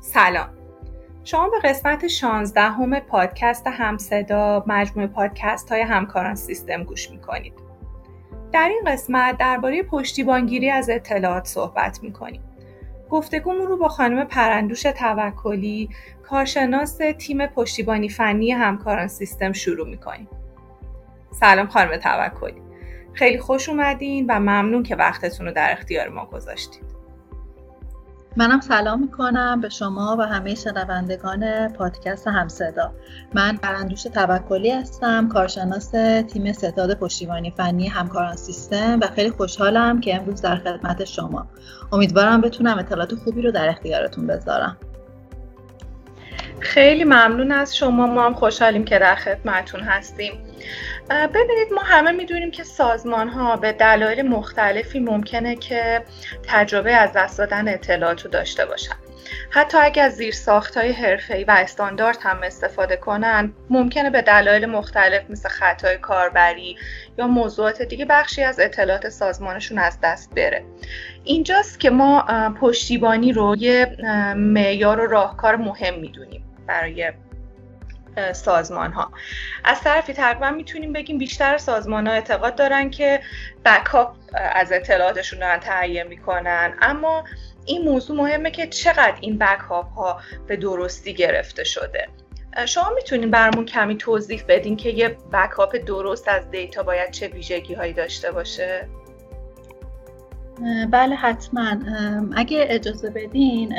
سلام. شما به قسمت 16 همه پادکست همصدا مجموعه پادکست های همکاران سیستم گوش می‌کنید. در این قسمت درباره پشتیبانگیری از اطلاعات صحبت می‌کنیم. گفتگومون رو با خانم پرندوش توکلی کارشناس تیم پشتیبانی فنی همکاران سیستم شروع می‌کنیم. سلام خانم توکلی. خیلی خوش اومدین و ممنون که وقتتون رو در اختیار ما گذاشتید. منم سلام می‌کنم به شما و همه شنوندگان پادکست همصدا. من برندوش توکلی هستم کارشناس تیم ستاد پشتیبانی فنی همکاران سیستم و خیلی خوشحالم که امروز در خدمت شما. امیدوارم بتونم اطلاعات خوبی رو در اختیارتون بذارم. خیلی ممنون از شما. ما هم خوشحالیم که در خدمتون هستیم. ببینید ما همه می‌دونیم که سازمان ها به دلایل مختلفی ممکنه که تجربه از دست دادن اطلاعات رو داشته باشن. حتی اگر زیر ساخت های حرفه‌ای و استاندارد هم استفاده کنن ممکنه به دلایل مختلف مثل خطای کاربری یا موضوعات دیگه بخشی از اطلاعات سازمانشون از دست بره. اینجاست که ما پشتیبانی رو یه معیار و راهکار مهم می‌دونیم. برای سازمان ها از طرفی تقریبا می‌تونیم بگیم بیشتر سازمان ها اعتقاد دارن که بکاپ از اطلاعاتشون دارن تهیه می‌کنن. اما این موضوع مهمه که چقدر این بکاپ ها به درستی گرفته شده. شما می‌تونین برامون کمی توضیح بدین که یه بکاپ درست از دیتا باید چه ویژگی هایی داشته باشه؟ بله حتما. اگه اجازه بدین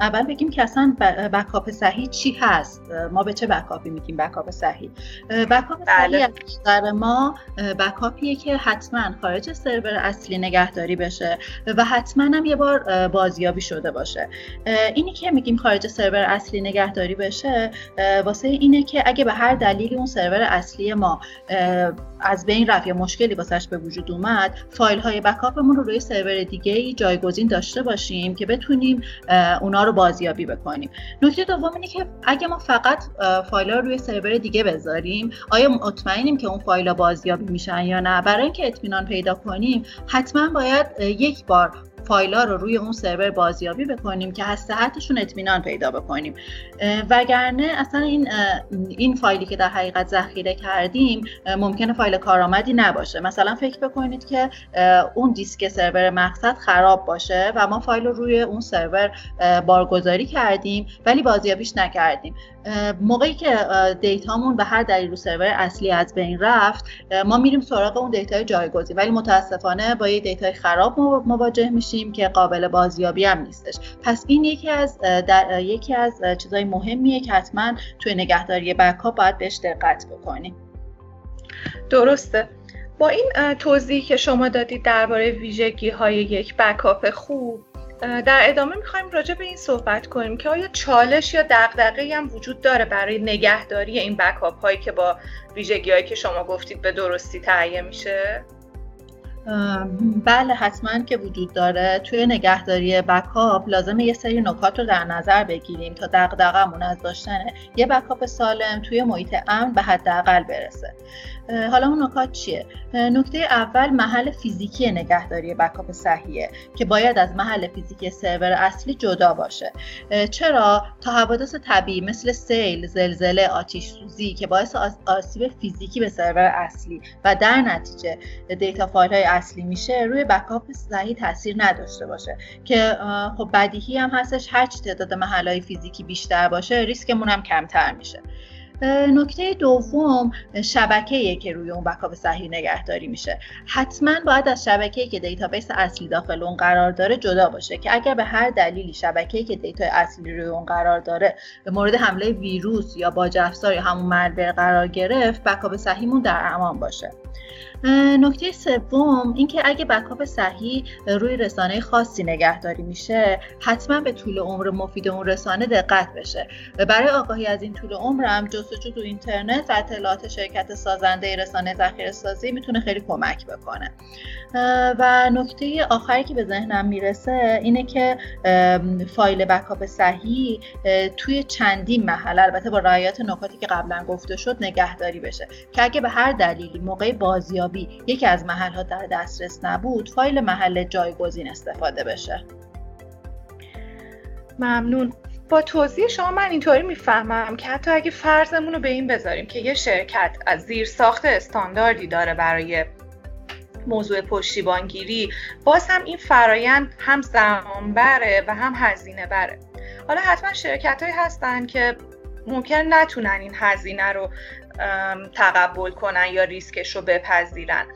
اول بگیم که اصلا بکاپ صحیح چی هست؟ ما به چه بکاپی میگیم بکاپ صحیح؟ بکاپ بله. صحیح از ما بکاپیه که حتما خارج سرور اصلی نگهداری بشه و حتما هم یه بار بازیابی شده باشه. اینی که میگیم خارج سرور اصلی نگهداری بشه واسه اینه که اگه به هر دلیلی اون سرور اصلی ما از بین رفت یا مشکلی واسش به وجود اومد فایل های بکاپمون رو روی سرور دیگه ای جایگزین داشته باشیم که بتونیم اونا رو بازیابی بکنیم. نکته دوم اینه که اگه ما فقط فایل رو روی سرور دیگه بذاریم آیا مطمئنیم که اون فایل بازیابی میشن یا نه؟ برای اینکه اطمینان پیدا کنیم حتما باید یک بار فایل رو روی اون سرور بازیابی بکنیم که از صحتشون اطمینان پیدا بکنیم. وگرنه اصلا این این فایلی که در حقیقت ذخیره کردیم ممکنه فایل کارآمدی نباشه. مثلا فکر بکنید که اون دیسک سرور مقصد خراب باشه و ما فایل رو روی اون سرور بارگذاری کردیم ولی بازیابیش نکردیم. موقعی که data مون به هر دلیل رو سرور اصلی از بین رفت ما میریم سراغ اون data ی جایگزین. ولی متاسفانه با یه data ی خراب مواجه میشیم که قابل بازیابی هم نیستش. پس این یکی از در یکی از چیزای مهمیه که حتما توی نگهداری backup باید بهش دقت بکنیم. درسته. با این توضیحی که شما دادید درباره ویژگی های یک backup خوب در ادامه می‌خوایم راجع به این صحبت کنیم که آیا چالش یا دقدقه هم وجود داره برای نگهداری این بکاپ هایی که با ویژگی هایی که شما گفتید به درستی تهیه میشه؟ بله حتما که وجود داره. توی نگهداری بکاپ لازم یه سری نکات رو در نظر بگیریم تا دقدقمون از داشتن یه بکاپ سالم توی محیط امن به حداقل برسه. حالا اون نکات چیه؟ نکته اول محل فیزیکی نگهداری بکاپ صحیحه که باید از محل فیزیکی سرور اصلی جدا باشه. چرا؟ تا حوادث طبیعی مثل سیل زلزله آتیش سوزی که باعث آسیب فیزیکی به سرور اصلی و در نتیجه data file های اصلی میشه روی backup صحیح تاثیر نداشته باشه. که خب بدیهی هم هستش هر چی تعداد محل های فیزیکی بیشتر باشه ریسکمون هم کمتر میشه. نکته دوم شبکه‌ای که روی اون backup صحیح نگهداری میشه. حتما باید از شبکه‌ای که database اصلی داخل اون قرار داره جدا باشه که اگر به هر دلیلی شبکه‌ای که data اصلی روی اون قرار داره به مورد حمله ویروس یا باج افزار یا همون malware قرار گرفت backup صحیحمون در امان باشه. نکته سوم اینکه اگه backup صحیح روی رسانه خاصی نگهداری میشه حتما به طول عمر مفید اون رسانه دقت بشه. و برای آگاهی از این طول عمر هم جستجو تو اینترنت و اطلاعات شرکت سازنده رسانه ذخیره سازی می‌تونه خیلی کمک بکنه. و نکته آخری که به ذهنم می‌رسه اینه که فایل بکاپ صحیح توی چندین محل البته با رعایت نکاتی که قبلا گفته شد نگهداری بشه. که اگه به هر دلیلی موقع بازیابی یکی از محل ها در دسترس نبود فایل محل جایگزین استفاده بشه. ممنون. با توضیح شما من اینطوری می‌فهمم که حتی اگه فرضمون رو به این بذاریم که یه شرکت از زیر ساخت استانداردی داره برای موضوع پشتیبانگیری باز هم این فرایند هم زمان بره و هم هزینه بره حالا حتما شرکت هایی هستن که ممکن نتونن این هزینه رو تقبل کنن یا ریسکش رو بپذیرن.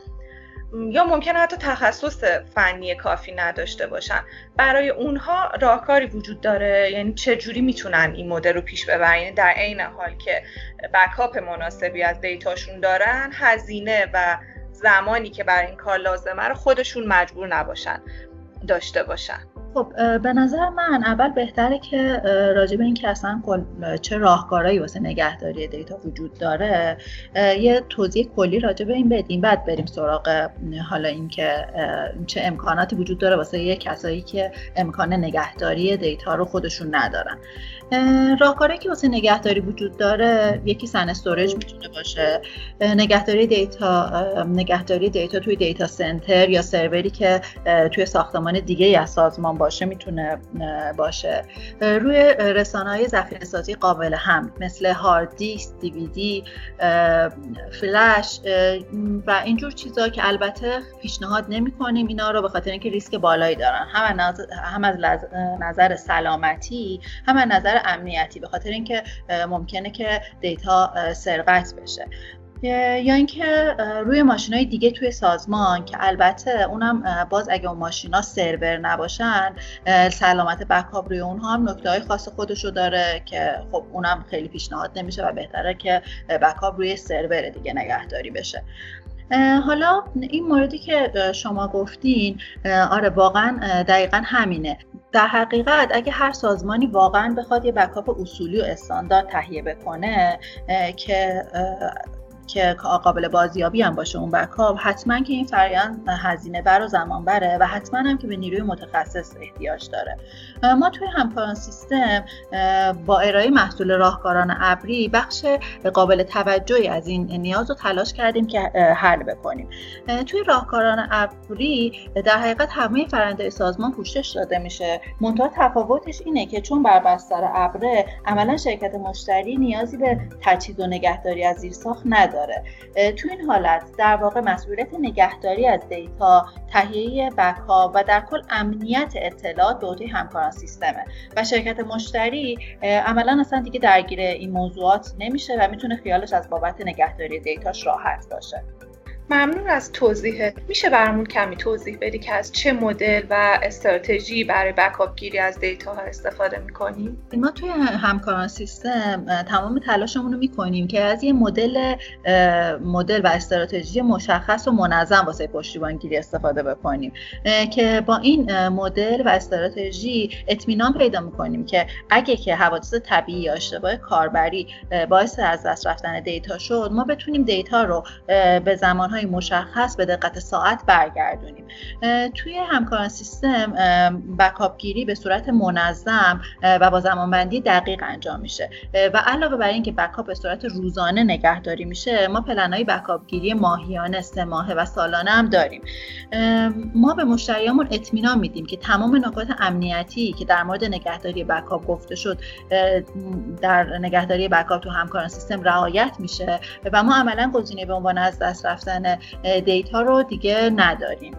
یا ممکن حتی تخصص فنی کافی نداشته باشن. برای اونها راهکاری وجود داره. یعنی چه جوری می‌تونن این مدل رو پیش ببرن؟ یعنی در عین حال که بکاپ مناسبی از دیتاشون دارن هزینه و زمانی که برای این کار لازمه رو خودشون مجبور نباشن داشته باشن. خب به نظر من اول بهتره که راجع به این که اصلا چه راهکارهایی واسه نگهداری دیتا وجود داره یه توضیح کلی راجع به این بدیم. بعد بریم سراغ حالا اینکه چه امکاناتی وجود داره واسه یه کسایی که امکان نگهداری دیتا رو خودشون ندارن. راهکارهایی که واسه نگهداری وجود داره یکی SAN storage می‌تونه باشه. نگهداری data نگهداری data توی data center یا سروری که توی ساختمان دیگه از سازمان باشه می‌تونه باشه. روی رسانه های ذخیره سازی قابل حمل مثل هارد دیسک دیویدی فلش و اینجور چیزا که البته پیشنهاد نمی کنیم اینا رو به خاطر اینکه ریسک بالایی دارن. هم از نظر سلامتی هم از نظر امنیتی به خاطر اینکه ممکنه که دیتا سرقت بشه. یا اینکه روی ماشین های دیگه توی سازمان که البته اونم باز اگه اون ماشین ها سرور نباشن سلامت بکاپ روی اونها هم نکته های خاص خودشو داره که خب اونم خیلی پیشنهاد نمیشه و بهتره که بکاپ روی سرور دیگه نگهداری بشه. حالا این موردی که شما گفتین آره واقعا دقیقا همینه. در حقیقت اگه هر سازمانی واقعا بخواد یه بکاپ اصولی و استاندارد تهیه بکنه که که قابل بازیابی هم باشه اون بکاپ حتما که این فرایند هزینه بر و زمان بره و حتما هم که به نیروی متخصص احتیاج داره. ما توی همکاران سیستم با ارائه محصول راهکاران ابری بخش قابل توجهی از این نیاز رو تلاش کردیم که حل بکنیم. توی راهکاران ابری در حقیقت همه فرنده سازمان پوشش داده میشه. منتها تفاوتش اینه که چون بر بستر ابره عملا شرکت مشتری نیازی به تجهیز و نگهداری از زیرساخت نداره. داره. تو این حالت در واقع مسئولیت نگهداری از دیتا تهیه بکاپ و در کل امنیت اطلاعات به همکاران سیستمه. و شرکت مشتری عملا اصلا دیگه درگیر این موضوعات نمیشه و می‌تونه خیالش از بابت نگهداری دیتاش راحت باشه. ممنون از توضیحت. میشه برامون کمی توضیح بدی که از چه مدل و استراتژی برای بکاپ گیری از دیتا ها استفاده می‌کنیم ما توی همکاران سیستم تمام تلاشمون رو می‌کنیم که از یه مدل مدل و استراتژی مشخص و منظم واسه پشتیبان گیری استفاده بکنیم. که با این مدل و استراتژی اطمینان پیدا می‌کنیم که اگه که حوادث طبیعی یا اشتباه کاربری باعث از دست رفتن دیتا شد ما بتونیم دیتا رو به زمان مشخص به دقت ساعت برگردونیم. توی همکاران سیستم بکاپ گیری به صورت منظم و با زمانبندی دقیق انجام میشه. و علاوه بر اینکه بکاپ به صورت روزانه نگهداری میشه ما پلنهای بکاپ گیری ماهیانه سه ماهه و سالانه هم داریم. ما به مشتریامون اطمینان میدیم که تمام نکات امنیتی که در مورد نگهداری بکاپ گفته شد در نگهداری بکاپ تو همکاران سیستم رعایت میشه. و ما عملا گزینه به عنوان از دست رفتن دیتا رو دیگه نداریم.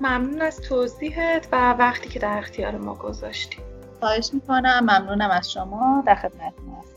ممنون از توضیحت و وقتی که در اختیار ما گذاشتیم خواهش می‌کنم. ممنونم از شما. در خدمتتون هستم.